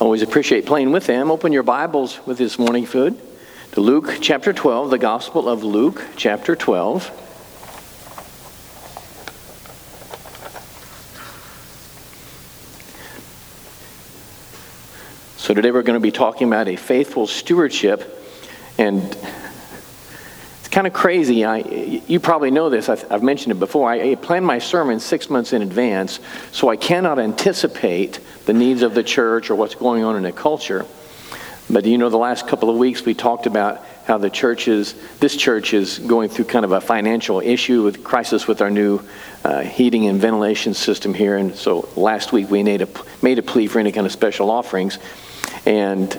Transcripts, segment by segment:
Always appreciate playing with them. Open your Bibles with this morning food to Luke chapter 12, the Gospel of Luke chapter 12. So today we're going to be talking about a faithful stewardship and kind of crazy. I, you probably know this. I've, I've mentioned it before. I, I plan my sermon six months in advance, so I cannot anticipate the needs of the church or what's going on in the culture. But you know, the last couple of weeks we talked about how the church is, this church is going through kind of a financial issue with crisis with our new uh, heating and ventilation system here. And so last week we made a, made a plea for any kind of special offerings. And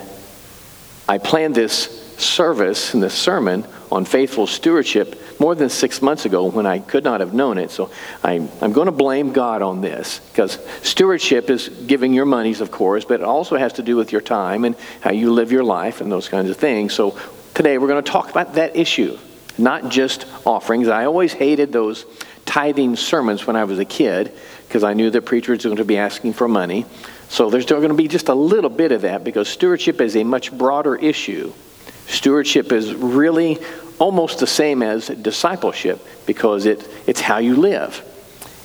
I planned this service and this sermon on faithful stewardship more than six months ago when I could not have known it. So I'm, I'm going to blame God on this because stewardship is giving your monies, of course, but it also has to do with your time and how you live your life and those kinds of things. So today we're going to talk about that issue, not just offerings. I always hated those tithing sermons when I was a kid because I knew that preachers were going to be asking for money. So there's still going to be just a little bit of that because stewardship is a much broader issue Stewardship is really almost the same as discipleship because it, it's how you live,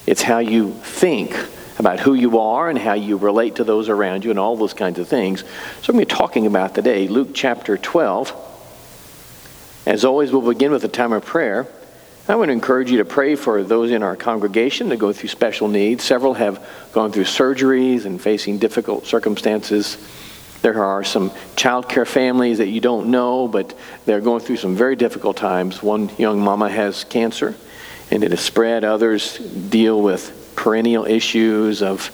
it's how you think about who you are and how you relate to those around you and all those kinds of things. So we're talking about today Luke chapter 12. As always, we'll begin with a time of prayer. I want to encourage you to pray for those in our congregation that go through special needs. Several have gone through surgeries and facing difficult circumstances. There are some child care families that you don't know, but they're going through some very difficult times. One young mama has cancer, and it has spread. Others deal with perennial issues of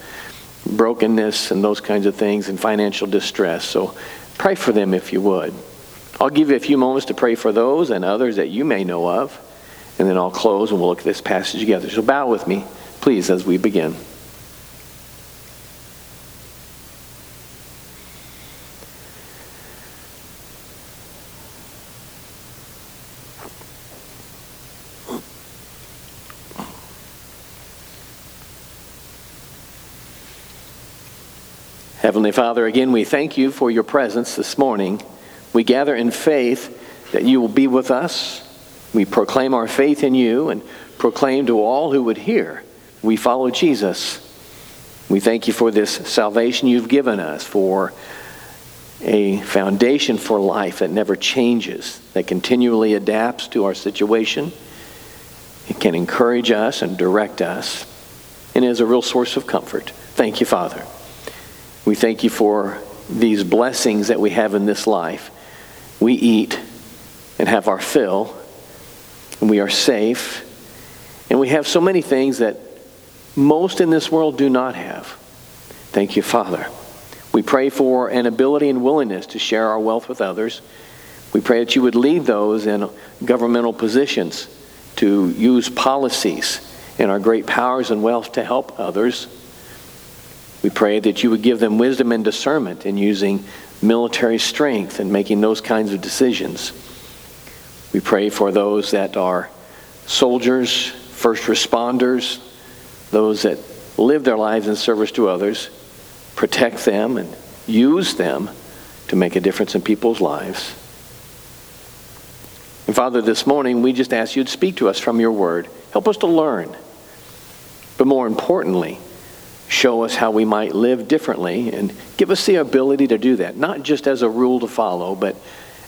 brokenness and those kinds of things and financial distress. So pray for them if you would. I'll give you a few moments to pray for those and others that you may know of, and then I'll close and we'll look at this passage together. So bow with me, please, as we begin. Heavenly Father, again, we thank you for your presence this morning. We gather in faith that you will be with us. We proclaim our faith in you and proclaim to all who would hear, we follow Jesus. We thank you for this salvation you've given us, for a foundation for life that never changes, that continually adapts to our situation. It can encourage us and direct us, and is a real source of comfort. Thank you, Father. We thank you for these blessings that we have in this life. We eat and have our fill, and we are safe, and we have so many things that most in this world do not have. Thank you, Father. We pray for an ability and willingness to share our wealth with others. We pray that you would lead those in governmental positions to use policies and our great powers and wealth to help others. We pray that you would give them wisdom and discernment in using military strength and making those kinds of decisions. We pray for those that are soldiers, first responders, those that live their lives in service to others. Protect them and use them to make a difference in people's lives. And Father, this morning we just ask you to speak to us from your word. Help us to learn. But more importantly, show us how we might live differently and give us the ability to do that, not just as a rule to follow, but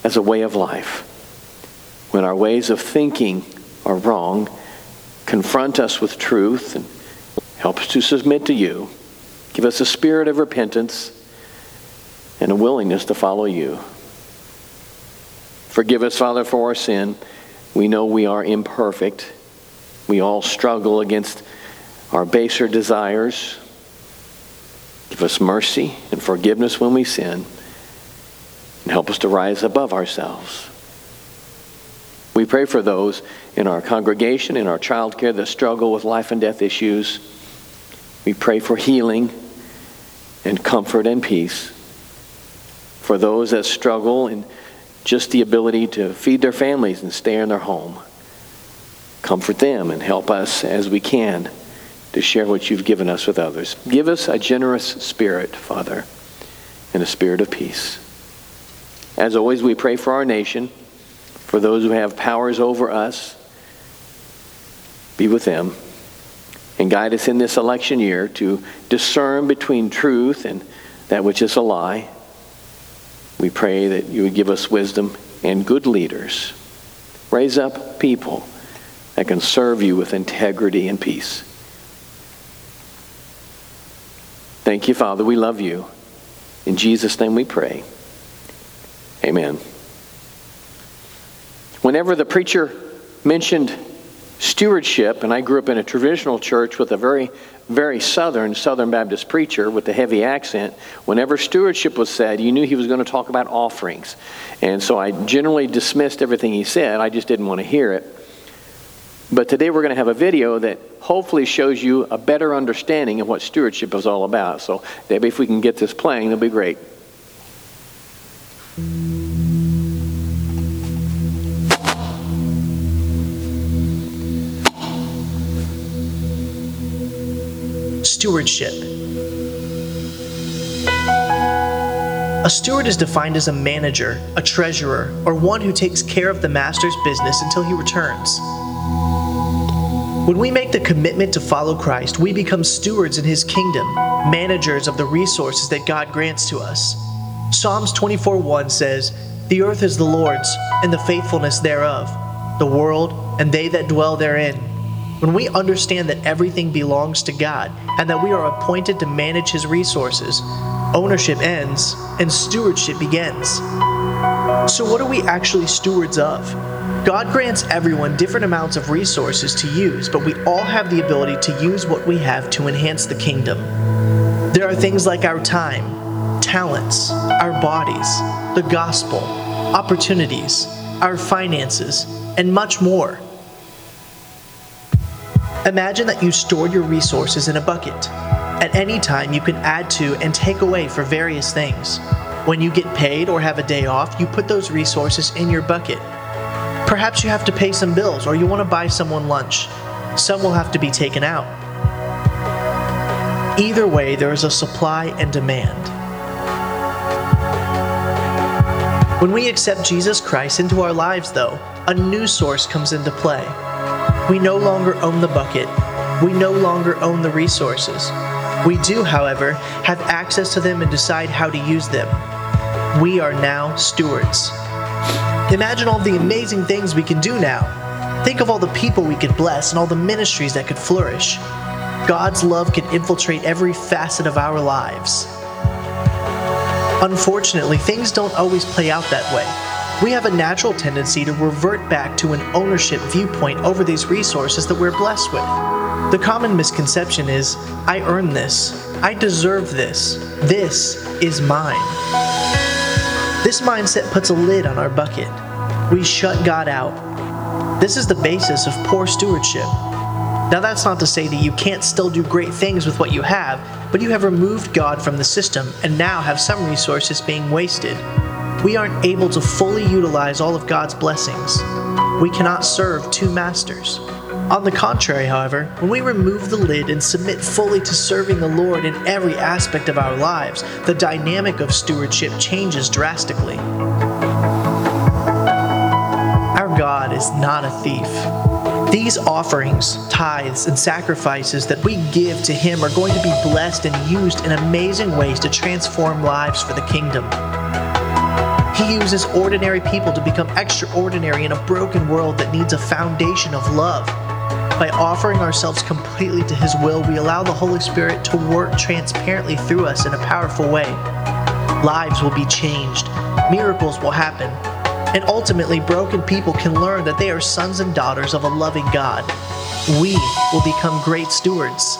as a way of life. When our ways of thinking are wrong, confront us with truth and help us to submit to you. Give us a spirit of repentance and a willingness to follow you. Forgive us, Father, for our sin. We know we are imperfect. We all struggle against our baser desires. Give us mercy and forgiveness when we sin, and help us to rise above ourselves. We pray for those in our congregation, in our child care that struggle with life and death issues. We pray for healing and comfort and peace. For those that struggle in just the ability to feed their families and stay in their home, comfort them and help us as we can to share what you've given us with others. Give us a generous spirit, Father. and a spirit of peace. As always, we pray for our nation, for those who have powers over us. Be with them and guide us in this election year to discern between truth and that which is a lie. We pray that you would give us wisdom and good leaders. Raise up people that can serve you with integrity and peace. Thank you, Father. We love you. In Jesus' name we pray. Amen. Whenever the preacher mentioned stewardship, and I grew up in a traditional church with a very, very southern, Southern Baptist preacher with a heavy accent. Whenever stewardship was said, you knew he was going to talk about offerings. And so I generally dismissed everything he said. I just didn't want to hear it. But today we're going to have a video that hopefully shows you a better understanding of what stewardship is all about. So, Debbie, if we can get this playing, that'll be great. Stewardship. A steward is defined as a manager, a treasurer, or one who takes care of the master's business until he returns. When we make the commitment to follow Christ, we become stewards in his kingdom, managers of the resources that God grants to us. Psalms 24:1 says, "The earth is the Lord's, and the faithfulness thereof, the world and they that dwell therein." When we understand that everything belongs to God and that we are appointed to manage His resources, ownership ends and stewardship begins. So, what are we actually stewards of? God grants everyone different amounts of resources to use, but we all have the ability to use what we have to enhance the kingdom. There are things like our time, talents, our bodies, the gospel, opportunities, our finances, and much more. Imagine that you stored your resources in a bucket. At any time, you can add to and take away for various things. When you get paid or have a day off, you put those resources in your bucket. Perhaps you have to pay some bills or you want to buy someone lunch. Some will have to be taken out. Either way, there is a supply and demand. When we accept Jesus Christ into our lives, though, a new source comes into play. We no longer own the bucket. We no longer own the resources. We do, however, have access to them and decide how to use them. We are now stewards. Imagine all the amazing things we can do now. Think of all the people we could bless and all the ministries that could flourish. God's love can infiltrate every facet of our lives. Unfortunately, things don't always play out that way. We have a natural tendency to revert back to an ownership viewpoint over these resources that we're blessed with. The common misconception is I earn this, I deserve this, this is mine. This mindset puts a lid on our bucket. We shut God out. This is the basis of poor stewardship. Now, that's not to say that you can't still do great things with what you have, but you have removed God from the system and now have some resources being wasted we aren't able to fully utilize all of God's blessings. We cannot serve two masters. On the contrary, however, when we remove the lid and submit fully to serving the Lord in every aspect of our lives, the dynamic of stewardship changes drastically. Our God is not a thief. These offerings, tithes, and sacrifices that we give to Him are going to be blessed and used in amazing ways to transform lives for the kingdom. He uses ordinary people to become extraordinary in a broken world that needs a foundation of love. By offering ourselves completely to His will, we allow the Holy Spirit to work transparently through us in a powerful way. Lives will be changed, miracles will happen, and ultimately, broken people can learn that they are sons and daughters of a loving God. We will become great stewards.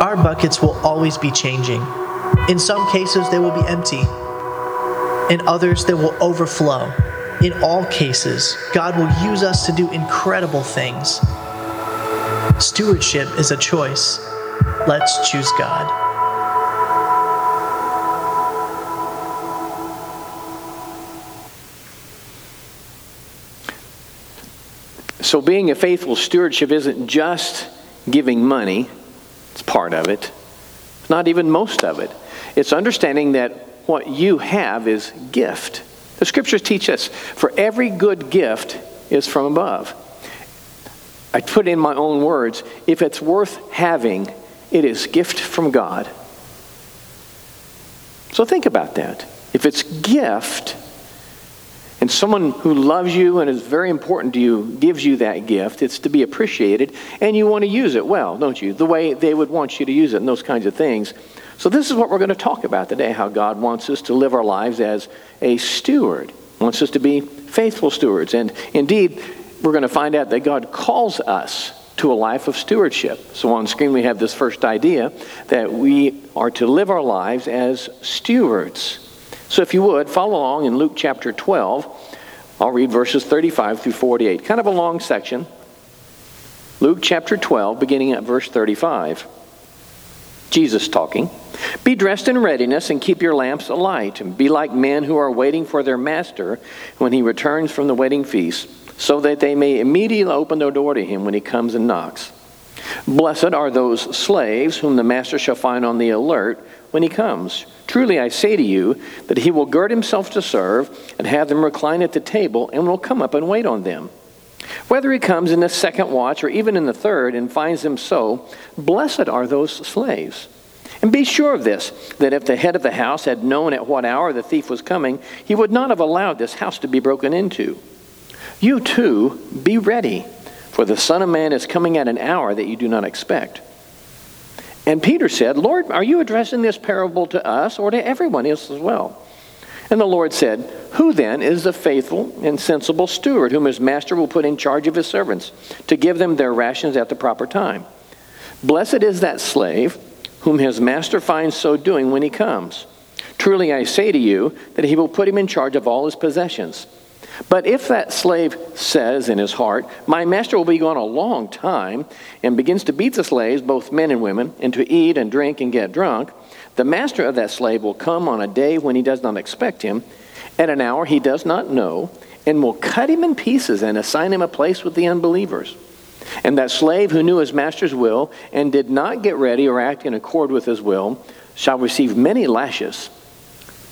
Our buckets will always be changing. In some cases, they will be empty in others they will overflow. In all cases, God will use us to do incredible things. Stewardship is a choice. Let's choose God. So, being a faithful stewardship isn't just giving money, it's part of it, not even most of it. It's understanding that what you have is gift. The scriptures teach us for every good gift is from above. I put in my own words if it's worth having, it is gift from God. So think about that. If it's gift, and someone who loves you and is very important to you gives you that gift, it's to be appreciated, and you want to use it well, don't you? The way they would want you to use it and those kinds of things. So, this is what we're going to talk about today how God wants us to live our lives as a steward, wants us to be faithful stewards. And indeed, we're going to find out that God calls us to a life of stewardship. So on screen we have this first idea that we are to live our lives as stewards. So if you would, follow along in Luke chapter 12. I'll read verses 35 through 48. Kind of a long section. Luke chapter 12, beginning at verse 35. Jesus talking. Be dressed in readiness and keep your lamps alight, and be like men who are waiting for their master when he returns from the wedding feast, so that they may immediately open their door to him when he comes and knocks. Blessed are those slaves whom the master shall find on the alert when he comes. Truly I say to you that he will gird himself to serve and have them recline at the table and will come up and wait on them. Whether he comes in the second watch or even in the third and finds them so, blessed are those slaves. And be sure of this, that if the head of the house had known at what hour the thief was coming, he would not have allowed this house to be broken into. You too, be ready, for the Son of Man is coming at an hour that you do not expect. And Peter said, Lord, are you addressing this parable to us or to everyone else as well? And the Lord said, Who then is the faithful and sensible steward whom his master will put in charge of his servants to give them their rations at the proper time? Blessed is that slave whom his master finds so doing when he comes. Truly I say to you that he will put him in charge of all his possessions. But if that slave says in his heart, My master will be gone a long time, and begins to beat the slaves, both men and women, and to eat and drink and get drunk, the master of that slave will come on a day when he does not expect him, at an hour he does not know, and will cut him in pieces and assign him a place with the unbelievers. And that slave who knew his master's will and did not get ready or act in accord with his will shall receive many lashes.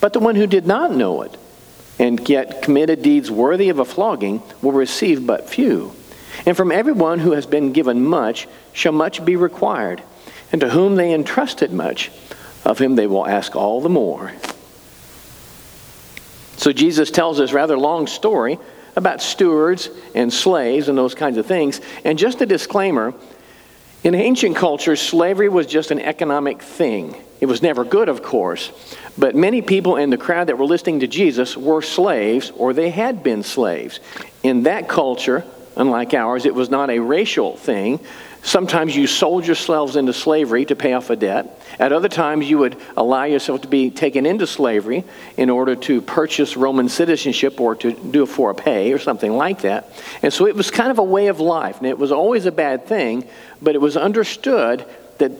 But the one who did not know it, and yet committed deeds worthy of a flogging will receive but few. And from everyone who has been given much shall much be required, and to whom they entrusted much, of him they will ask all the more. So Jesus tells this rather long story about stewards and slaves and those kinds of things. And just a disclaimer in ancient cultures, slavery was just an economic thing. It was never good, of course, but many people in the crowd that were listening to Jesus were slaves or they had been slaves. In that culture, unlike ours, it was not a racial thing. Sometimes you sold yourselves into slavery to pay off a debt. At other times, you would allow yourself to be taken into slavery in order to purchase Roman citizenship or to do it for a pay or something like that. And so it was kind of a way of life. And it was always a bad thing, but it was understood that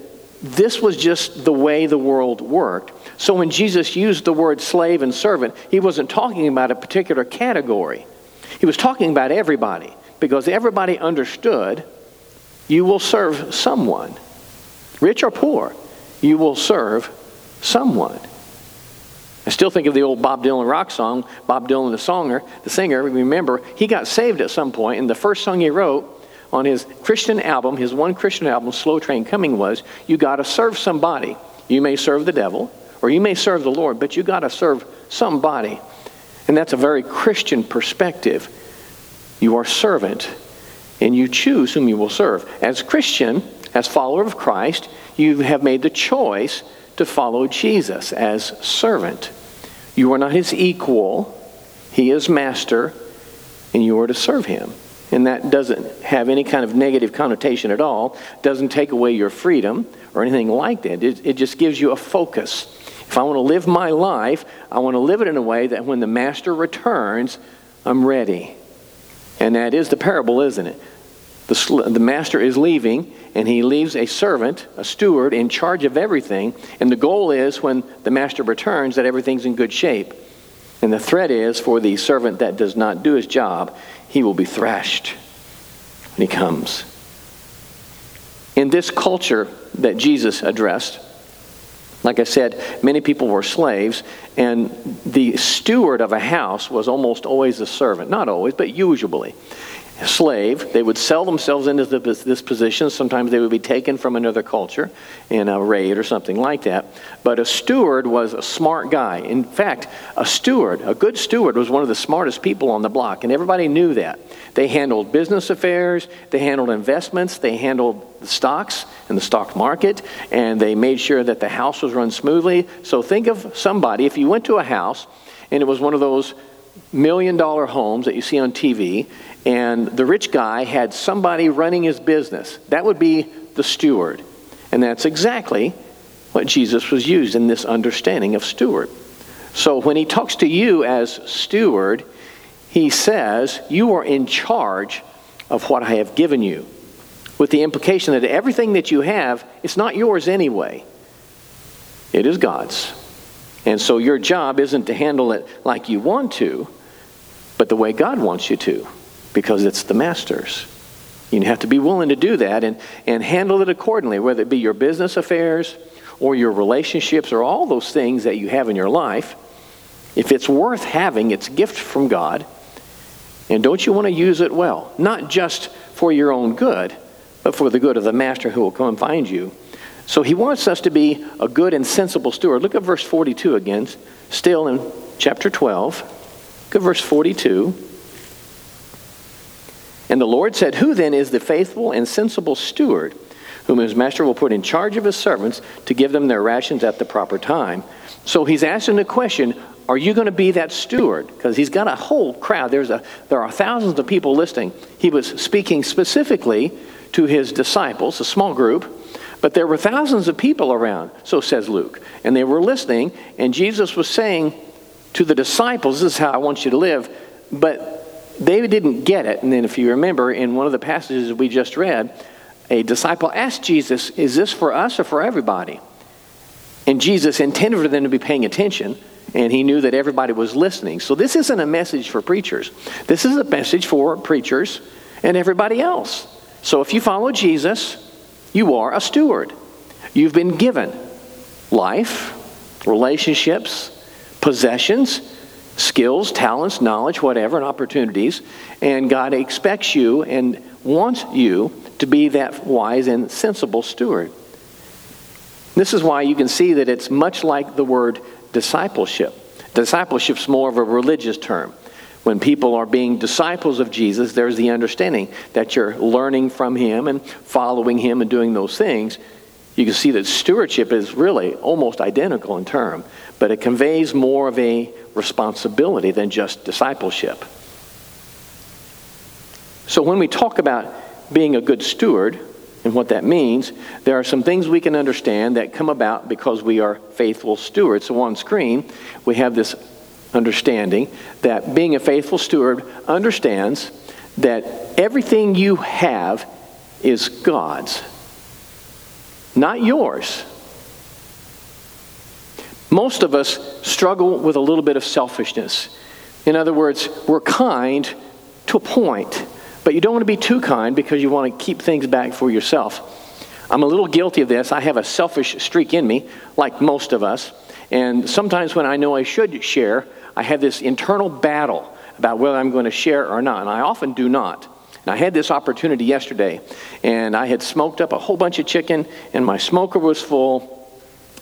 this was just the way the world worked. So when Jesus used the word slave and servant, he wasn't talking about a particular category. He was talking about everybody because everybody understood you will serve someone. Rich or poor, you will serve someone. I still think of the old Bob Dylan rock song, Bob Dylan the songer, the singer, remember, he got saved at some point, and the first song he wrote on his Christian album, his one Christian album, Slow Train Coming, was you got to serve somebody. You may serve the devil, or you may serve the Lord, but you got to serve somebody. And that's a very Christian perspective. You are servant, and you choose whom you will serve. As Christian, as follower of Christ, you have made the choice to follow Jesus as servant. You are not his equal, he is master, and you are to serve him and that doesn't have any kind of negative connotation at all, doesn't take away your freedom or anything like that. It, it just gives you a focus. If I want to live my life, I want to live it in a way that when the master returns, I'm ready. And that is the parable, isn't it? The, the master is leaving, and he leaves a servant, a steward, in charge of everything. And the goal is when the master returns that everything's in good shape. And the threat is for the servant that does not do his job, he will be thrashed when he comes. In this culture that Jesus addressed, Like I said, many people were slaves, and the steward of a house was almost always a servant. Not always, but usually A slave. They would sell themselves into this position. Sometimes they would be taken from another culture in a raid or something like that. But a steward was a smart guy. In fact, a steward, a good steward, was one of the smartest people on the block, and everybody knew that. They handled business affairs, they handled investments, they handled the stocks and the stock market, and they made sure that the house was run smoothly. So think of somebody, if you went to a house and it was one of those million dollar homes that you see on TV, and the rich guy had somebody running his business. That would be the steward. And that's exactly what Jesus was used in this understanding of steward. So when he talks to you as steward, he says, You are in charge of what I have given you. With the implication that everything that you have, it's not yours anyway, it is God's. And so your job isn't to handle it like you want to, but the way God wants you to, because it's the master's. You have to be willing to do that and, and handle it accordingly, whether it be your business affairs or your relationships or all those things that you have in your life. If it's worth having, it's a gift from God. And don't you want to use it well? Not just for your own good, but for the good of the master who will come and find you. So he wants us to be a good and sensible steward. Look at verse 42 again, still in chapter 12. Look at verse 42. And the Lord said, Who then is the faithful and sensible steward, whom his master will put in charge of his servants to give them their rations at the proper time? So he's asking the question Are you going to be that steward? Because he's got a whole crowd. There's a, there are thousands of people listening. He was speaking specifically to his disciples, a small group. But there were thousands of people around, so says Luke. And they were listening, and Jesus was saying to the disciples, This is how I want you to live. But they didn't get it. And then, if you remember, in one of the passages we just read, a disciple asked Jesus, Is this for us or for everybody? And Jesus intended for them to be paying attention, and he knew that everybody was listening. So, this isn't a message for preachers. This is a message for preachers and everybody else. So, if you follow Jesus, you are a steward. You've been given life, relationships, possessions, skills, talents, knowledge, whatever, and opportunities. And God expects you and wants you to be that wise and sensible steward. This is why you can see that it's much like the word discipleship. Discipleship's more of a religious term. When people are being disciples of Jesus, there's the understanding that you're learning from him and following him and doing those things. You can see that stewardship is really almost identical in term, but it conveys more of a responsibility than just discipleship. So when we talk about being a good steward and what that means, there are some things we can understand that come about because we are faithful stewards. So on screen, we have this understanding that being a faithful steward understands that everything you have is God's, not yours. Most of us struggle with a little bit of selfishness. In other words, we're kind to a point, but you don't want to be too kind because you want to keep things back for yourself. I'm a little guilty of this. I have a selfish streak in me, like most of us. And sometimes when I know I should share, I have this internal battle about whether I'm going to share or not. And I often do not. And I had this opportunity yesterday, and I had smoked up a whole bunch of chicken, and my smoker was full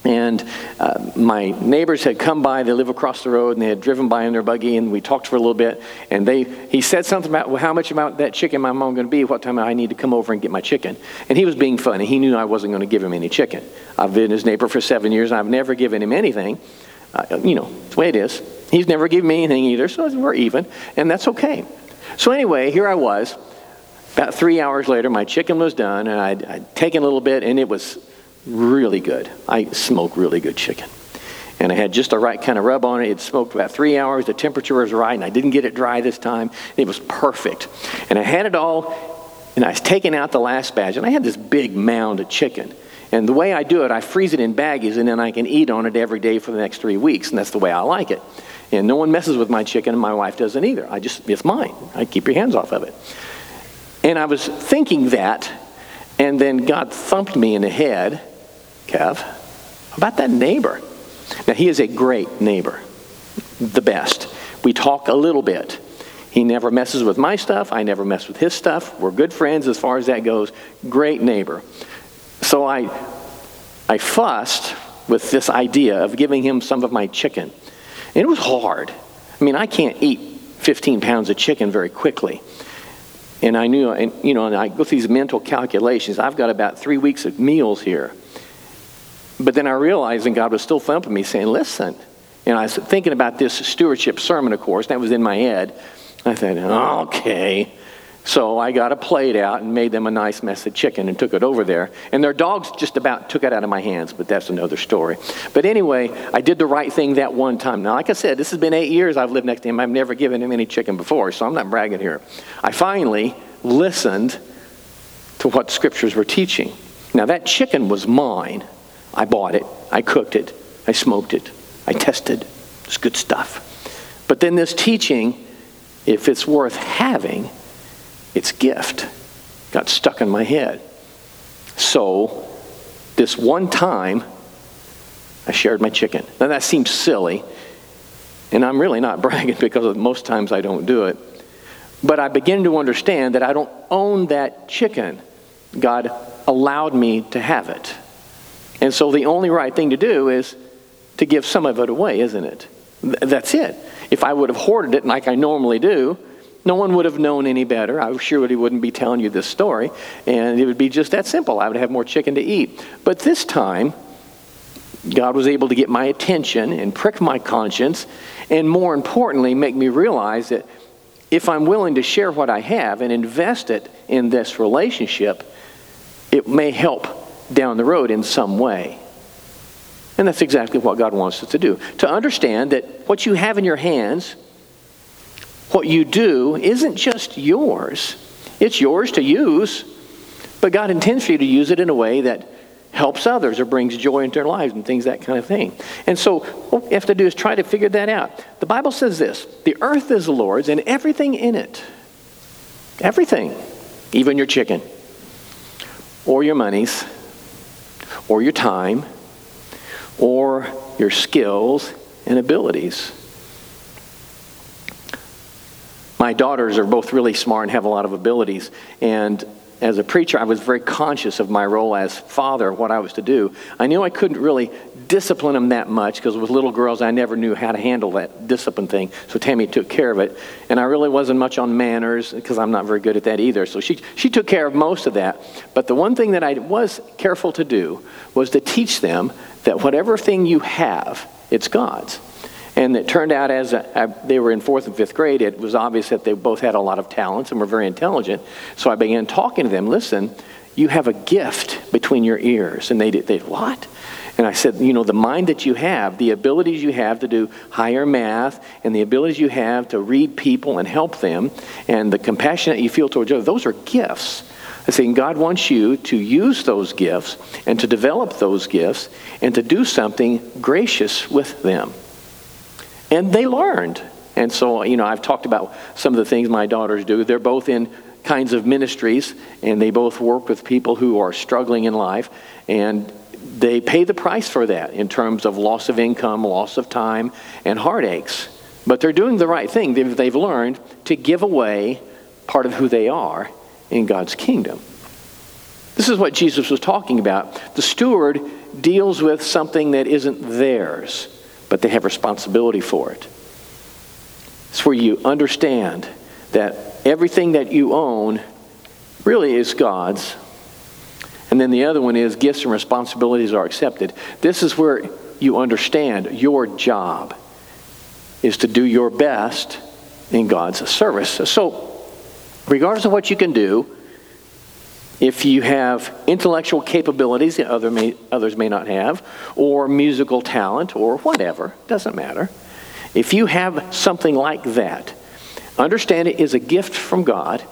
and uh, my neighbors had come by. They live across the road, and they had driven by in their buggy, and we talked for a little bit. And they, he said something about well, how much about that chicken my mom going to be, what time I need to come over and get my chicken. And he was being funny. He knew I wasn't going to give him any chicken. I've been his neighbor for seven years, and I've never given him anything. Uh, you know, it's the way it is. He's never given me anything either, so we're even, and that's okay. So anyway, here I was. About three hours later, my chicken was done, and I'd, I'd taken a little bit, and it was really good. I smoke really good chicken. And I had just the right kind of rub on it. It smoked about three hours. The temperature was right, and I didn't get it dry this time. It was perfect. And I had it all, and I was taking out the last batch, and I had this big mound of chicken. And the way I do it, I freeze it in baggies, and then I can eat on it every day for the next three weeks, and that's the way I like it. And no one messes with my chicken, and my wife doesn't either. I just, it's mine. I keep your hands off of it. And I was thinking that, and then God thumped me in the head Kev, about that neighbor. Now, he is a great neighbor, the best. We talk a little bit. He never messes with my stuff. I never mess with his stuff. We're good friends as far as that goes. Great neighbor. So I, I fussed with this idea of giving him some of my chicken. And it was hard. I mean, I can't eat 15 pounds of chicken very quickly. And I knew, and, you know, and I go through these mental calculations. I've got about three weeks of meals here. But then I realized, and God was still thumping me, saying, listen. And I was thinking about this stewardship sermon, of course, that was in my head. I thought, okay. So I got a plate out and made them a nice mess of chicken and took it over there. And their dogs just about took it out of my hands, but that's another story. But anyway, I did the right thing that one time. Now, like I said, this has been eight years I've lived next to him. I've never given him any chicken before, so I'm not bragging here. I finally listened to what scriptures were teaching. Now, that chicken was mine. I bought it, I cooked it, I smoked it, I tested. It's good stuff. But then this teaching, if it's worth having, its gift got stuck in my head. So, this one time, I shared my chicken. Now, that seems silly, and I'm really not bragging because most times I don't do it. But I begin to understand that I don't own that chicken. God allowed me to have it. And so the only right thing to do is to give some of it away, isn't it? That's it. If I would have hoarded it like I normally do, no one would have known any better. I surely wouldn't be telling you this story. And it would be just that simple. I would have more chicken to eat. But this time, God was able to get my attention and prick my conscience, and more importantly, make me realize that if I'm willing to share what I have and invest it in this relationship, it may help down the road in some way. And that's exactly what God wants us to do. To understand that what you have in your hands what you do isn't just yours, it's yours to use, but God intends for you to use it in a way that helps others or brings joy into their lives and things, that kind of thing. And so, what we have to do is try to figure that out. The Bible says this the earth is the Lord's and everything in it. Everything, even your chicken, or your monies, or your time, or your skills and abilities. My daughters are both really smart and have a lot of abilities. And as a preacher, I was very conscious of my role as father, what I was to do. I knew I couldn't really discipline them that much because with little girls, I never knew how to handle that discipline thing. So Tammy took care of it. And I really wasn't much on manners because I'm not very good at that either. So she, she took care of most of that. But the one thing that I was careful to do was to teach them that whatever thing you have, it's God's. And it turned out as a, they were in fourth and fifth grade, it was obvious that they both had a lot of talents and were very intelligent. So I began talking to them. Listen, you have a gift between your ears. And they did, they what? And I said, you know, the mind that you have, the abilities you have to do higher math, and the abilities you have to read people and help them, and the compassion that you feel towards others, those are gifts. I say, God wants you to use those gifts and to develop those gifts and to do something gracious with them. And they learned. And so, you know, I've talked about some of the things my daughters do. They're both in kinds of ministries, and they both work with people who are struggling in life. And they pay the price for that in terms of loss of income, loss of time, and heartaches. But they're doing the right thing. They've, learned to give away part of who they are in God's kingdom. This is what Jesus was talking about. The steward deals with something that isn't theirs but they have responsibility for it. It's where you understand that everything that you own really is God's. And then the other one is gifts and responsibilities are accepted. This is where you understand your job is to do your best in God's service. So, regardless of what you can do, if you have intellectual capabilities that other may, others may not have, or musical talent, or whatever, doesn't matter. If you have something like that, understand it is a gift from God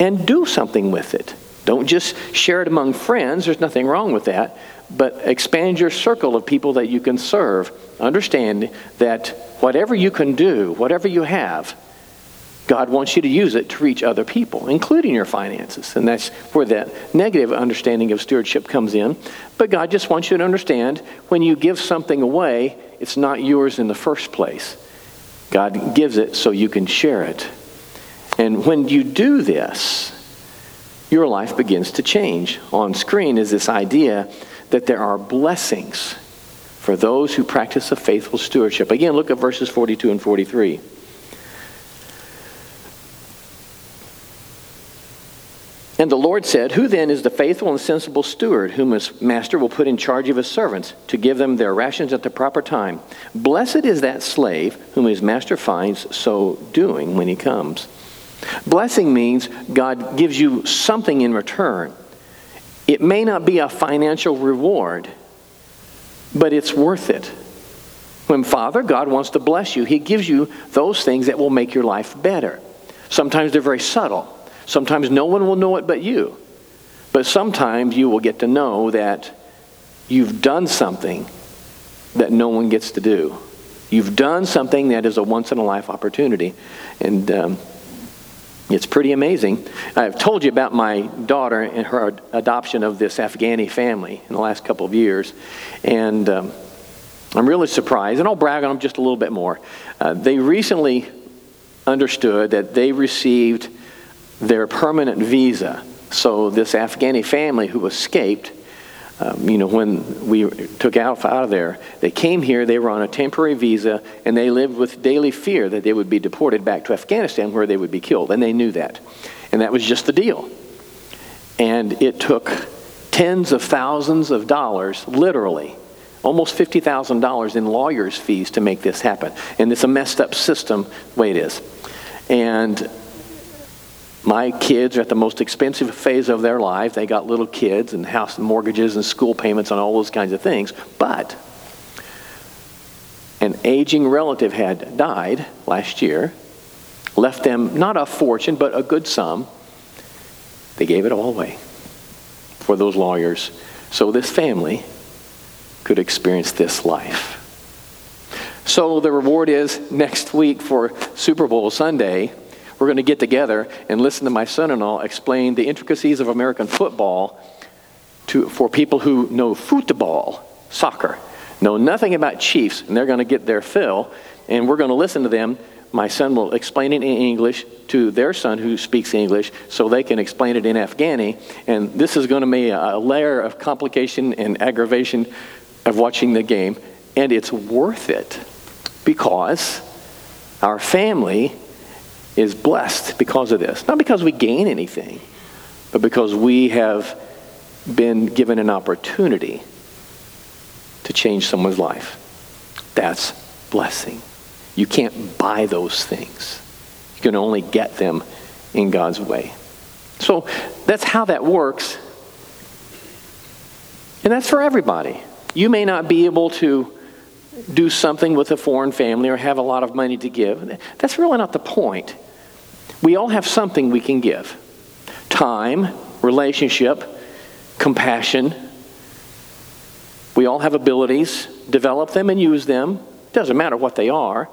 and do something with it. Don't just share it among friends, there's nothing wrong with that, but expand your circle of people that you can serve. Understand that whatever you can do, whatever you have, God wants you to use it to reach other people, including your finances. And that's where that negative understanding of stewardship comes in. But God just wants you to understand when you give something away, it's not yours in the first place. God gives it so you can share it. And when you do this, your life begins to change. On screen is this idea that there are blessings for those who practice a faithful stewardship. Again, look at verses 42 and 43. And the Lord said, Who then is the faithful and sensible steward whom his master will put in charge of his servants to give them their rations at the proper time? Blessed is that slave whom his master finds so doing when he comes. Blessing means God gives you something in return. It may not be a financial reward, but it's worth it. When Father, God wants to bless you, He gives you those things that will make your life better. Sometimes they're very subtle. Sometimes no one will know it but you. But sometimes you will get to know that you've done something that no one gets to do. You've done something that is a once in a life opportunity. And um, it's pretty amazing. I've told you about my daughter and her adoption of this Afghani family in the last couple of years. And um, I'm really surprised, and I'll brag on them just a little bit more. Uh, they recently understood that they received their permanent visa. So this Afghani family who escaped, um, you know, when we took Alpha out of there, they came here, they were on a temporary visa, and they lived with daily fear that they would be deported back to Afghanistan where they would be killed. And they knew that. And that was just the deal. And it took tens of thousands of dollars, literally, almost $50,000 in lawyers' fees to make this happen. And it's a messed up system, the way it is. And my kids are at the most expensive phase of their life. They got little kids and house mortgages and school payments and all those kinds of things. But an aging relative had died last year, left them not a fortune, but a good sum. They gave it all away for those lawyers so this family could experience this life. So the reward is next week for Super Bowl Sunday we're going to get together and listen to my son in law explain the intricacies of American football to, for people who know football, soccer, know nothing about Chiefs, and they're going to get their fill, and we're going to listen to them. My son will explain it in English to their son who speaks English so they can explain it in Afghani. And this is going to be a layer of complication and aggravation of watching the game. And it's worth it because our family is blessed because of this. Not because we gain anything, but because we have been given an opportunity to change someone's life. That's blessing. You can't buy those things. You can only get them in God's way. So that's how that works. And that's for everybody. You may not be able to do something with a foreign family or have a lot of money to give. That's really not the point. We all have something we can give time, relationship, compassion. We all have abilities. Develop them and use them. Doesn't matter what they are.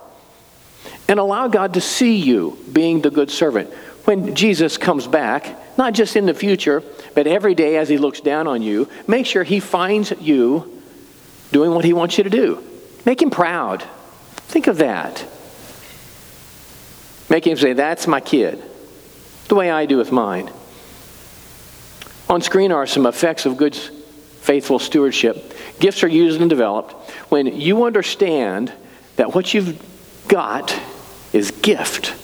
And allow God to see you being the good servant. When Jesus comes back, not just in the future, but every day as he looks down on you, make sure he finds you doing what he wants you to do. Make him proud. Think of that. Make him say, That's my kid. The way I do with mine. On screen are some effects of good, faithful stewardship. Gifts are used and developed when you understand that what you've got is gift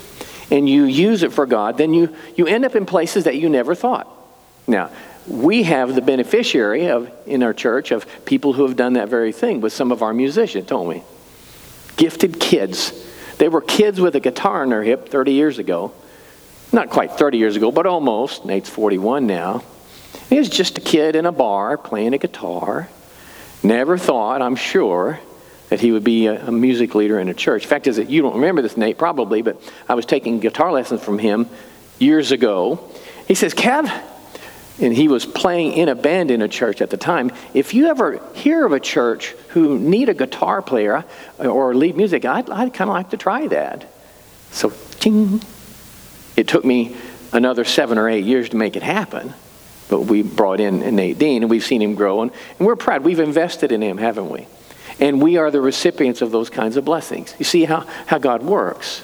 and you use it for God, then you, you end up in places that you never thought. Now, we have the beneficiary of in our church of people who have done that very thing with some of our musicians, don't we? Gifted kids they were kids with a guitar in their hip 30 years ago. Not quite 30 years ago, but almost. Nate's 41 now. He was just a kid in a bar playing a guitar. Never thought, I'm sure, that he would be a, music leader in a church. Fact is that you don't remember this, Nate, probably, but I was taking guitar lessons from him years ago. He says, Kev, and he was playing in a band in a church at the time. If you ever hear of a church who need a guitar player uh, or lead music, I'd, I'd kind of like to try that. So, It took me another seven or eight years to make it happen, but we brought in Nate Dean, and we've seen him grow, and, and we're proud. We've invested in him, haven't we? And we are the recipients of those kinds of blessings. You see how, how God works.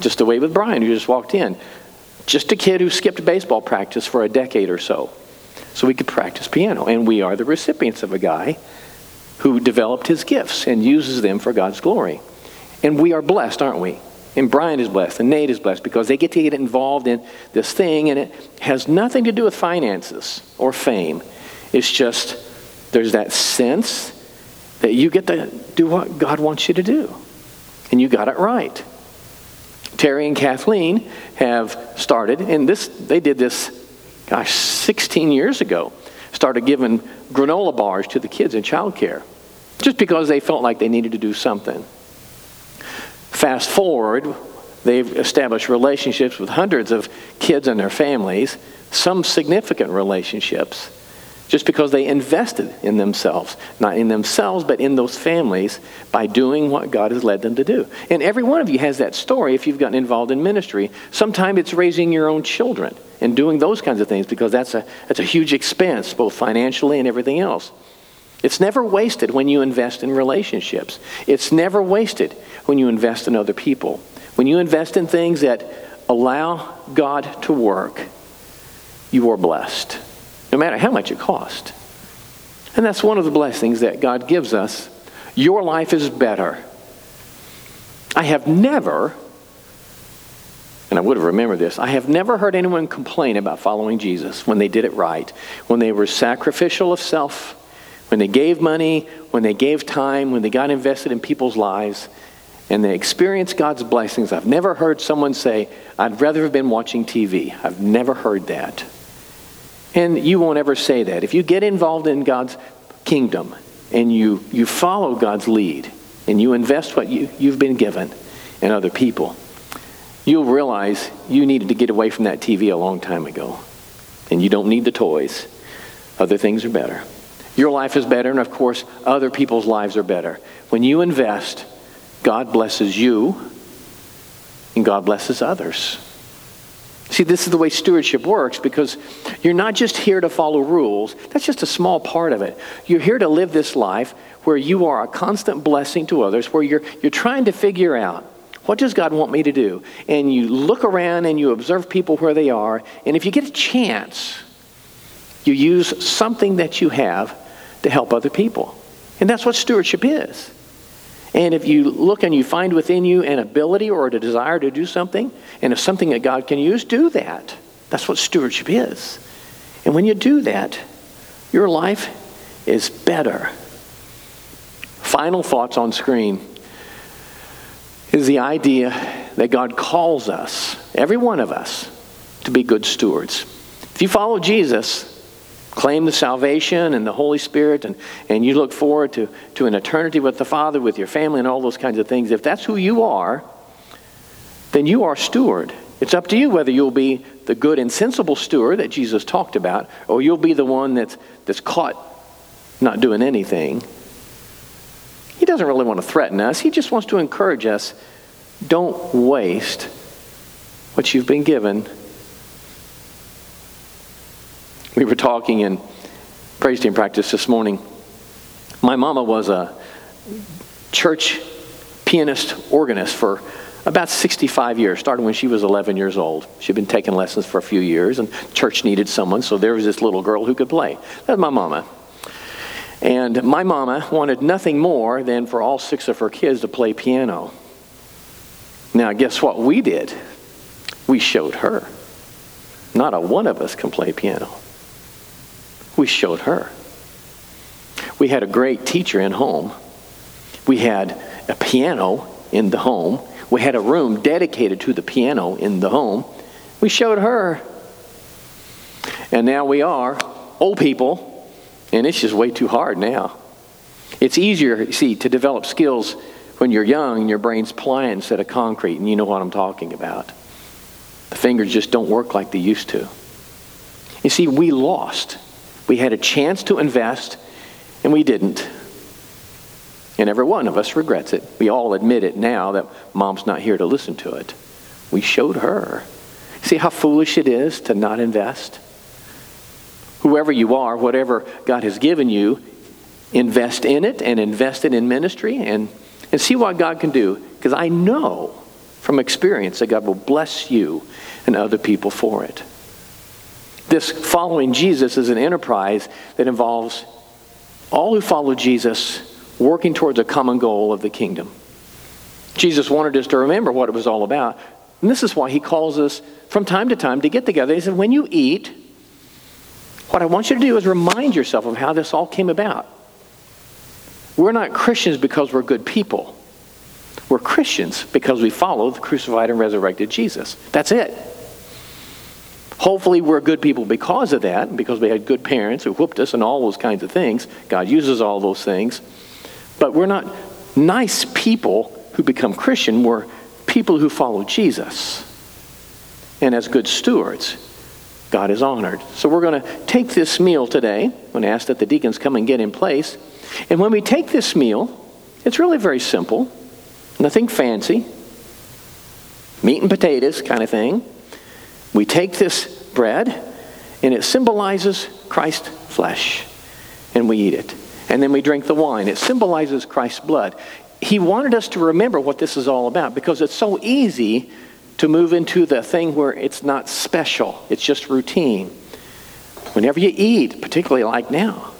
Just the way with Brian, who just walked in. Just a kid who skipped baseball practice for a decade or so so we could practice piano. And we are the recipients of a guy who developed his gifts and uses them for God's glory. And we are blessed, aren't we? And Brian is blessed, and Nate is blessed because they get to get involved in this thing, and it has nothing to do with finances or fame. It's just there's that sense that you get to do what God wants you to do, and you got it right. Terry and Kathleen have started, and this they did this, gosh, 16 years ago. Started giving granola bars to the kids in childcare, just because they felt like they needed to do something. Fast forward, they've established relationships with hundreds of kids and their families, some significant relationships just because they invested in themselves, not in themselves, but in those families by doing what God has led them to do. And every one of you has that story if you've gotten involved in ministry. Sometimes it's raising your own children and doing those kinds of things because that's a, that's a huge expense, both financially and everything else. It's never wasted when you invest in relationships. It's never wasted when you invest in other people. When you invest in things that allow God to work, you are blessed no matter how much it costs. And that's one of the blessings that God gives us. Your life is better. I have never, and I would have remembered this, I have never heard anyone complain about following Jesus when they did it right, when they were sacrificial of self, when they gave money, when they gave time, when they got invested in people's lives, and they experienced God's blessings. I've never heard someone say, I'd rather have been watching TV. I've never heard that. And you won't ever say that. If you get involved in God's kingdom and you, you follow God's lead and you invest what you, you've been given in other people, you'll realize you needed to get away from that TV a long time ago. And you don't need the toys. Other things are better. Your life is better, and of course, other people's lives are better. When you invest, God blesses you, and God blesses others. See, this is the way stewardship works because you're not just here to follow rules. That's just a small part of it. You're here to live this life where you are a constant blessing to others, where you're, you're trying to figure out what does God want me to do? And you look around and you observe people where they are, and if you get a chance, you use something that you have to help other people. And that's what stewardship is. And if you look and you find within you an ability or a desire to do something, and if something that God can use, do that. That's what stewardship is. And when you do that, your life is better. Final thoughts on screen is the idea that God calls us, every one of us, to be good stewards. If you follow Jesus, claim the salvation and the Holy Spirit, and, and you look forward to, to an eternity with the Father, with your family, and all those kinds of things, if that's who you are, then you are steward. It's up to you whether you'll be the good and sensible steward that Jesus talked about, or you'll be the one that's, that's caught not doing anything. He doesn't really want to threaten us, he just wants to encourage us don't waste what you've been given we were talking in praise team practice this morning. My mama was a church pianist organist for about 65 years, starting when she was 11 years old. She'd been taking lessons for a few years, and church needed someone, so there was this little girl who could play. That's my mama. And my mama wanted nothing more than for all six of her kids to play piano. Now, guess what we did? We showed her. Not a one of us can play piano. We showed her. We had a great teacher in home. We had a piano in the home. We had a room dedicated to the piano in the home. We showed her. And now we are old people, and it's just way too hard now. It's easier, see, to develop skills when you're young and your brain's pliant instead of concrete, and you know what I'm talking about. The fingers just don't work like they used to. You see, we lost we had a chance to invest, and we didn't. And every one of us regrets it. We all admit it now that mom's not here to listen to it. We showed her. See how foolish it is to not invest? Whoever you are, whatever God has given you, invest in it and invest it in ministry and, and see what God can do. Because I know from experience that God will bless you and other people for it. This following Jesus is an enterprise that involves all who follow Jesus working towards a common goal of the kingdom. Jesus wanted us to remember what it was all about. And this is why he calls us from time to time to get together. He said, When you eat, what I want you to do is remind yourself of how this all came about. We're not Christians because we're good people. We're Christians because we follow the crucified and resurrected Jesus. That's it. Hopefully, we're good people because of that, because we had good parents who whooped us and all those kinds of things. God uses all those things. But we're not nice people who become Christian. We're people who follow Jesus. And as good stewards, God is honored. So we're going to take this meal today. I'm going to ask that the deacons come and get in place. And when we take this meal, it's really very simple, nothing fancy, meat and potatoes kind of thing. We take this bread, and it symbolizes Christ's flesh, and we eat it. And then we drink the wine. It symbolizes Christ's blood. He wanted us to remember what this is all about because it's so easy to move into the thing where it's not special, it's just routine. Whenever you eat, particularly like now,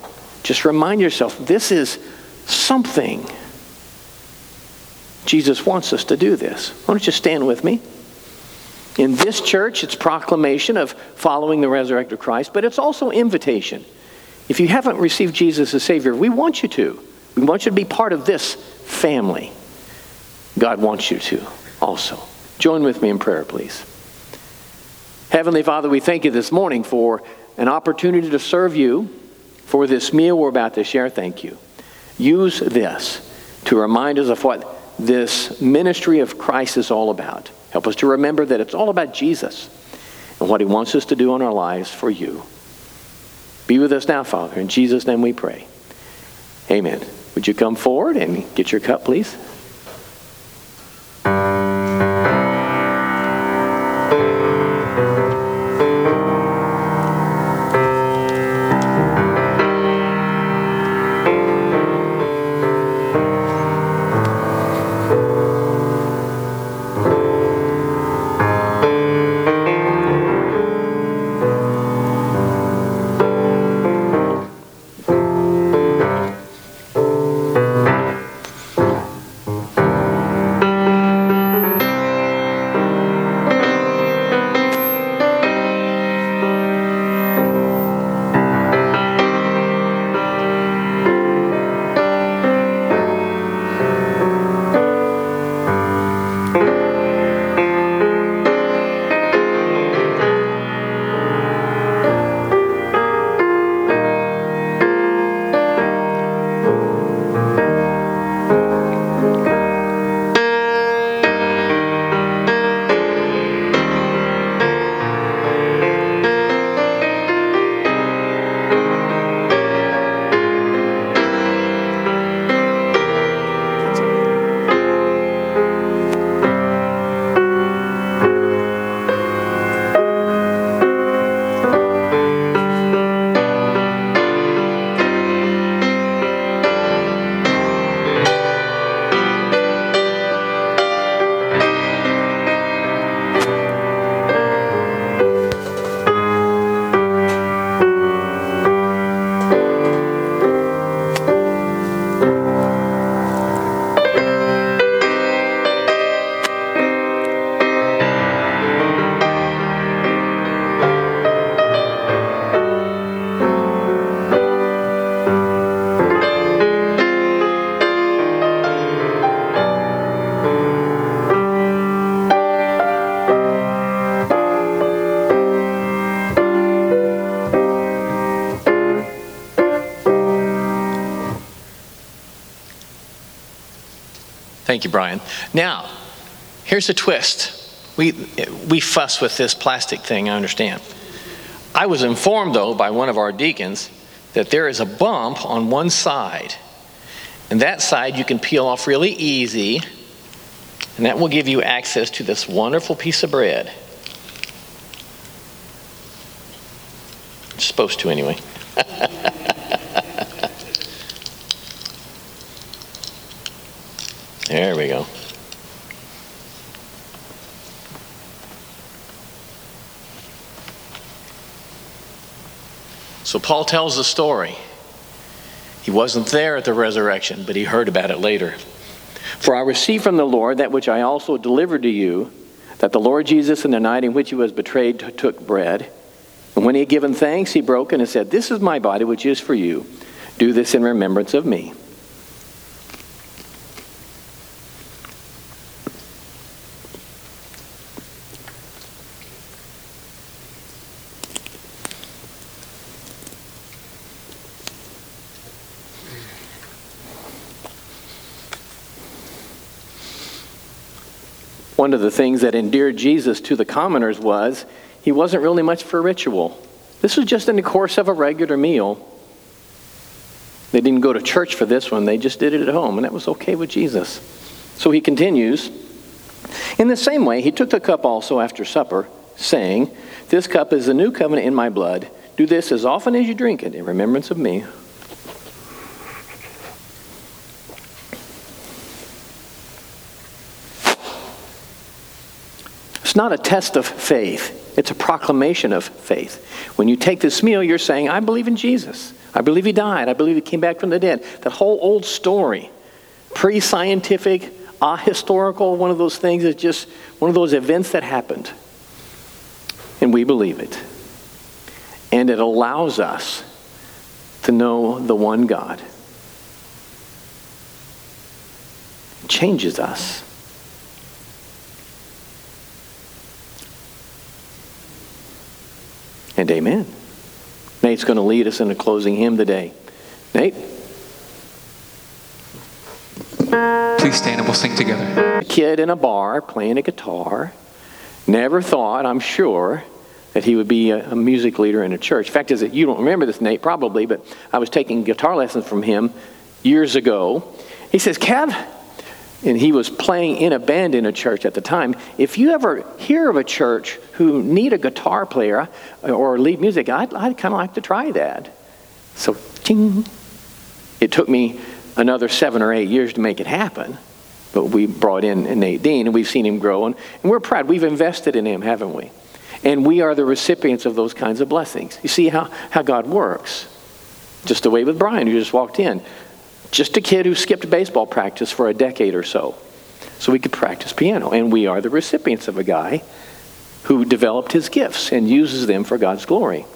just remind yourself this is something. Jesus wants us to do this. Why don't you stand with me? In this church, it's proclamation of following the resurrected Christ, but it's also invitation. If you haven't received Jesus as Savior, we want you to. We want you to be part of this family. God wants you to also. Join with me in prayer, please. Heavenly Father, we thank you this morning for an opportunity to serve you, for this meal we're about to share. Thank you. Use this to remind us of what this ministry of Christ is all about. Help us to remember that it's all about Jesus and what he wants us to do in our lives for you. Be with us now, Father. In Jesus' name we pray. Amen. Would you come forward and get your cup, please? Thank you, Brian. Now, here's a twist. We, we fuss with this plastic thing, I understand. I was informed, though, by one of our deacons that there is a bump on one side. And that side you can peel off really easy, and that will give you access to this wonderful piece of bread. It's supposed to, anyway. there we go. So Paul tells the story. He wasn't there at the resurrection, but he heard about it later. For I received from the Lord that which I also delivered to you, that the Lord Jesus, in the night in which he was betrayed, took bread. And when he had given thanks, he broke and said, This is my body, which is for you. Do this in remembrance of me. One of the things that endeared Jesus to the commoners was he wasn't really much for ritual. This was just in the course of a regular meal. They didn't go to church for this one, they just did it at home, and that was okay with Jesus. So he continues In the same way, he took the cup also after supper, saying, This cup is the new covenant in my blood. Do this as often as you drink it in remembrance of me. It's not a test of faith, it's a proclamation of faith. When you take this meal, you're saying, I believe in Jesus. I believe he died. I believe he came back from the dead. That whole old story, pre scientific, ahistorical, one of those things is just one of those events that happened. And we believe it. And it allows us to know the one God. It changes us. And amen. Nate's going to lead us in a closing hymn today. Nate? Please stand and we'll sing together. A kid in a bar playing a guitar. Never thought, I'm sure, that he would be a, a music leader in a church. Fact is that you don't remember this, Nate, probably, but I was taking guitar lessons from him years ago. He says, Kev, and he was playing in a band in a church at the time. If you ever hear of a church who need a guitar player uh, or lead music, I'd, I'd kind of like to try that. So, ching. It took me another seven or eight years to make it happen, but we brought in Nate Dean, and we've seen him grow, and, and we're proud. We've invested in him, haven't we? And we are the recipients of those kinds of blessings. You see how, how God works. Just the way with Brian, who just walked in. Just a kid who skipped baseball practice for a decade or so so we could practice piano. And we are the recipients of a guy who developed his gifts and uses them for God's glory.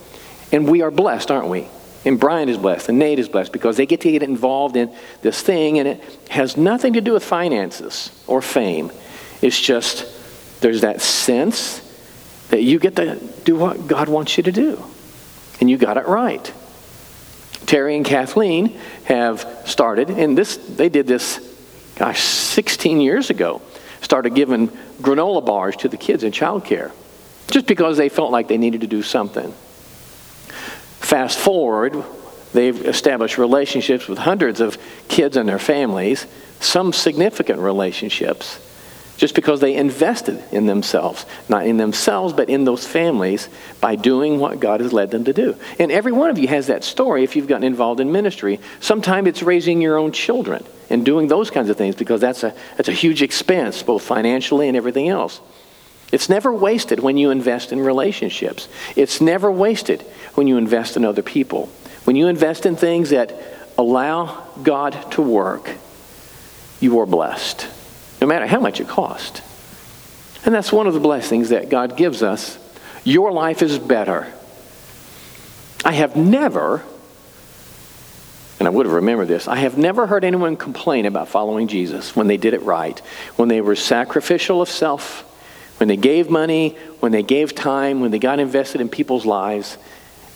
And we are blessed, aren't we? And Brian is blessed, and Nate is blessed because they get to get involved in this thing, and it has nothing to do with finances or fame. It's just there's that sense that you get to do what God wants you to do, and you got it right. Terry and Kathleen have started, and this they did this, gosh, 16 years ago. Started giving granola bars to the kids in childcare, just because they felt like they needed to do something. Fast forward, they've established relationships with hundreds of kids and their families, some significant relationships just because they invested in themselves, not in themselves, but in those families by doing what God has led them to do. And every one of you has that story if you've gotten involved in ministry. Sometimes it's raising your own children and doing those kinds of things because that's a, that's a huge expense, both financially and everything else. It's never wasted when you invest in relationships. It's never wasted when you invest in other people. When you invest in things that allow God to work, you are blessed no matter how much it costs. And that's one of the blessings that God gives us. Your life is better. I have never, and I would have remembered this, I have never heard anyone complain about following Jesus when they did it right, when they were sacrificial of self, when they gave money, when they gave time, when they got invested in people's lives,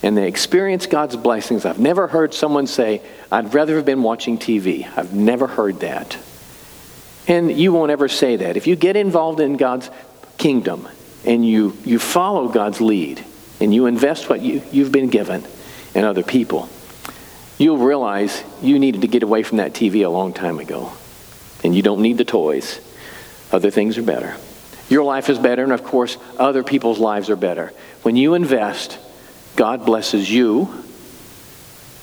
and they experienced God's blessings. I've never heard someone say, I'd rather have been watching TV. I've never heard that. And you won't ever say that. If you get involved in God's kingdom and you, you follow God's lead and you invest what you, you've been given in other people, you'll realize you needed to get away from that TV a long time ago. And you don't need the toys. Other things are better. Your life is better, and of course, other people's lives are better. When you invest, God blesses you,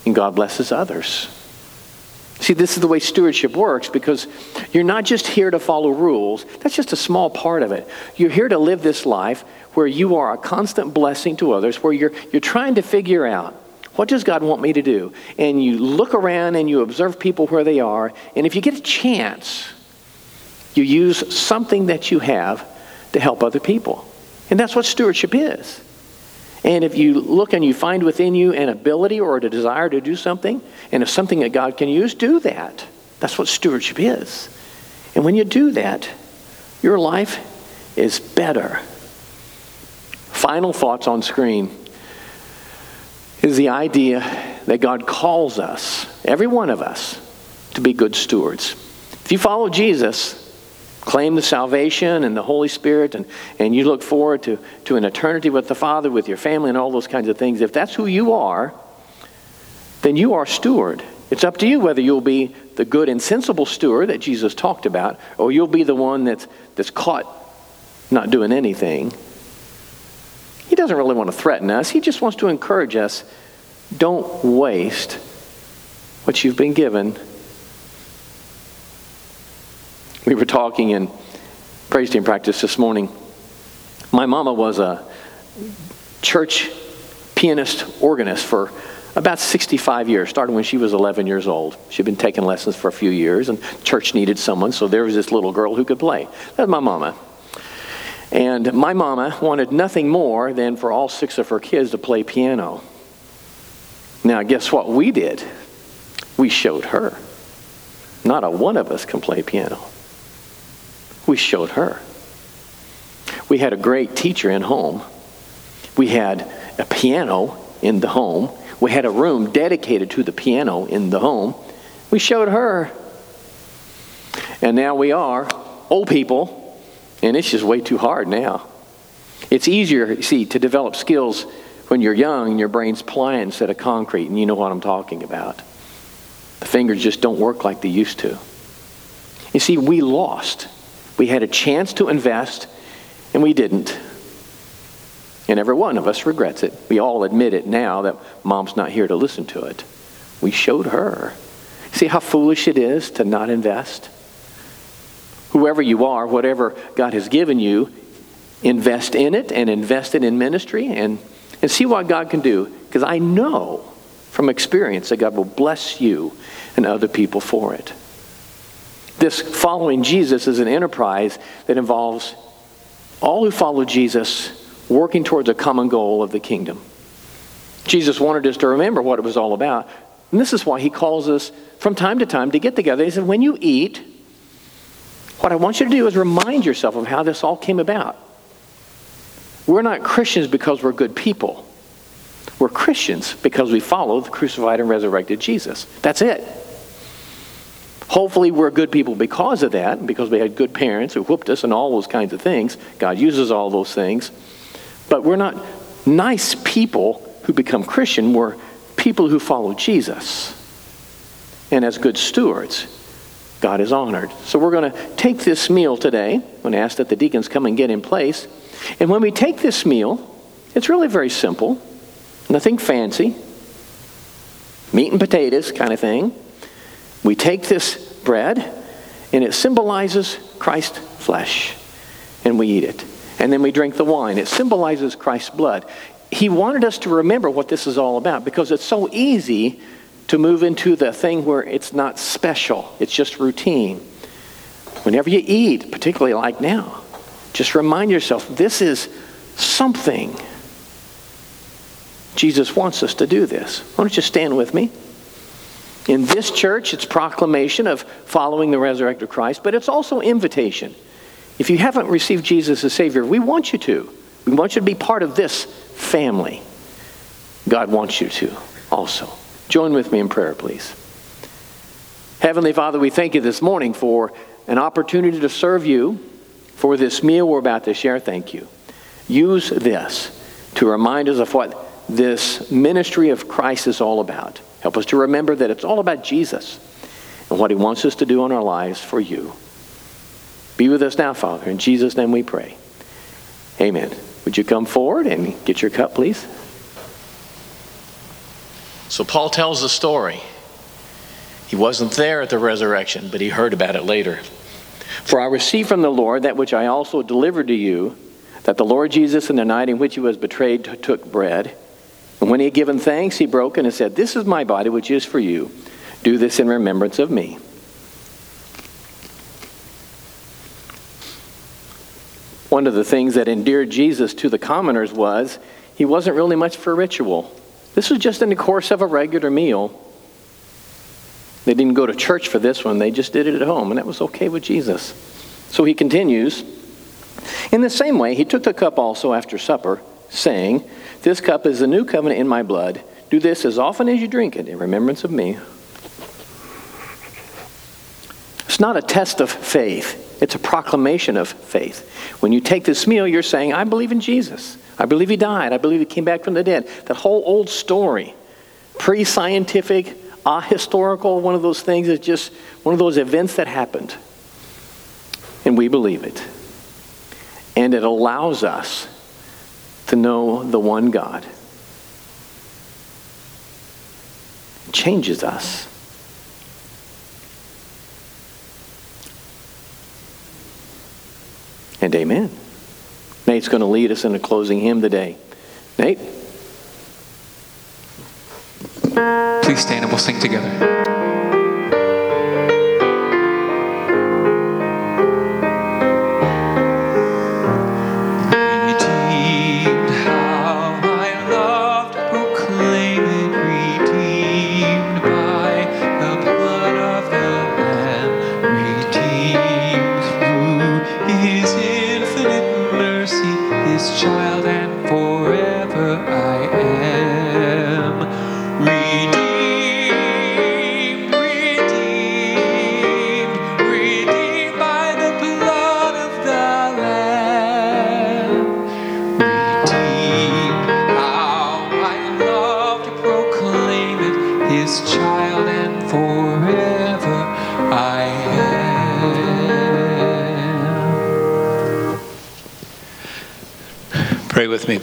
and God blesses others. See, this is the way stewardship works because you're not just here to follow rules. That's just a small part of it. You're here to live this life where you are a constant blessing to others, where you're, you're trying to figure out what does God want me to do? And you look around and you observe people where they are, and if you get a chance, you use something that you have to help other people. And that's what stewardship is. And if you look and you find within you an ability or a desire to do something, and if something that God can use, do that. That's what stewardship is. And when you do that, your life is better. Final thoughts on screen is the idea that God calls us, every one of us, to be good stewards. If you follow Jesus, claim the salvation and the Holy Spirit, and, and you look forward to, to an eternity with the Father, with your family, and all those kinds of things, if that's who you are, then you are steward. It's up to you whether you'll be the good and sensible steward that Jesus talked about, or you'll be the one that's, that's caught not doing anything. He doesn't really want to threaten us, he just wants to encourage us don't waste what you've been given we were talking in praise team practice this morning. My mama was a church pianist organist for about 65 years, started when she was 11 years old. She'd been taking lessons for a few years, and church needed someone, so there was this little girl who could play. That's my mama. And my mama wanted nothing more than for all six of her kids to play piano. Now, guess what we did? We showed her. Not a one of us can play piano. We showed her. We had a great teacher in home. We had a piano in the home. We had a room dedicated to the piano in the home. We showed her. And now we are old people, and it's just way too hard now. It's easier, see, to develop skills when you're young and your brain's pliant instead of concrete, and you know what I'm talking about. The fingers just don't work like they used to. You see, we lost we had a chance to invest, and we didn't. And every one of us regrets it. We all admit it now that mom's not here to listen to it. We showed her. See how foolish it is to not invest? Whoever you are, whatever God has given you, invest in it and invest it in ministry and, and see what God can do. Because I know from experience that God will bless you and other people for it. This following Jesus is an enterprise that involves all who follow Jesus working towards a common goal of the kingdom. Jesus wanted us to remember what it was all about. And this is why he calls us from time to time to get together. He said, When you eat, what I want you to do is remind yourself of how this all came about. We're not Christians because we're good people. We're Christians because we follow the crucified and resurrected Jesus. That's it. Hopefully, we're good people because of that, because we had good parents who whooped us and all those kinds of things. God uses all those things. But we're not nice people who become Christian. We're people who follow Jesus. And as good stewards, God is honored. So we're going to take this meal today. I'm going to ask that the deacons come and get in place. And when we take this meal, it's really very simple, nothing fancy, meat and potatoes kind of thing. We take this bread, and it symbolizes Christ's flesh, and we eat it. And then we drink the wine. It symbolizes Christ's blood. He wanted us to remember what this is all about because it's so easy to move into the thing where it's not special, it's just routine. Whenever you eat, particularly like now, just remind yourself this is something. Jesus wants us to do this. Why don't you stand with me? In this church, it's proclamation of following the resurrected Christ, but it's also invitation. If you haven't received Jesus as Savior, we want you to. We want you to be part of this family. God wants you to also. Join with me in prayer, please. Heavenly Father, we thank you this morning for an opportunity to serve you, for this meal we're about to share. Thank you. Use this to remind us of what this ministry of Christ is all about. Help us to remember that it's all about Jesus and what he wants us to do in our lives for you. Be with us now, Father. In Jesus' name we pray. Amen. Would you come forward and get your cup, please? So Paul tells the story. He wasn't there at the resurrection, but he heard about it later. For I received from the Lord that which I also delivered to you, that the Lord Jesus, in the night in which he was betrayed, took bread. And when he had given thanks, he broke and said, This is my body, which is for you. Do this in remembrance of me. One of the things that endeared Jesus to the commoners was he wasn't really much for ritual. This was just in the course of a regular meal. They didn't go to church for this one, they just did it at home, and that was okay with Jesus. So he continues In the same way, he took the cup also after supper, saying, This cup is the new covenant in my blood. Do this as often as you drink it in remembrance of me. It's not a test of faith, it's a proclamation of faith. When you take this meal, you're saying, I believe in Jesus. I believe he died. I believe he came back from the dead. That whole old story, pre scientific, ahistorical, one of those things is just one of those events that happened. And we believe it. And it allows us to know the one God. It changes us. And amen. Nate's going to lead us in a closing hymn today. Nate? Please stand and we'll sing together.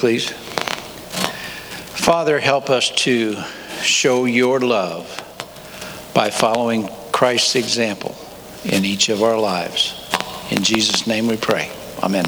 Please. Father, help us to show your love by following Christ's example in each of our lives. In Jesus' name we pray. Amen.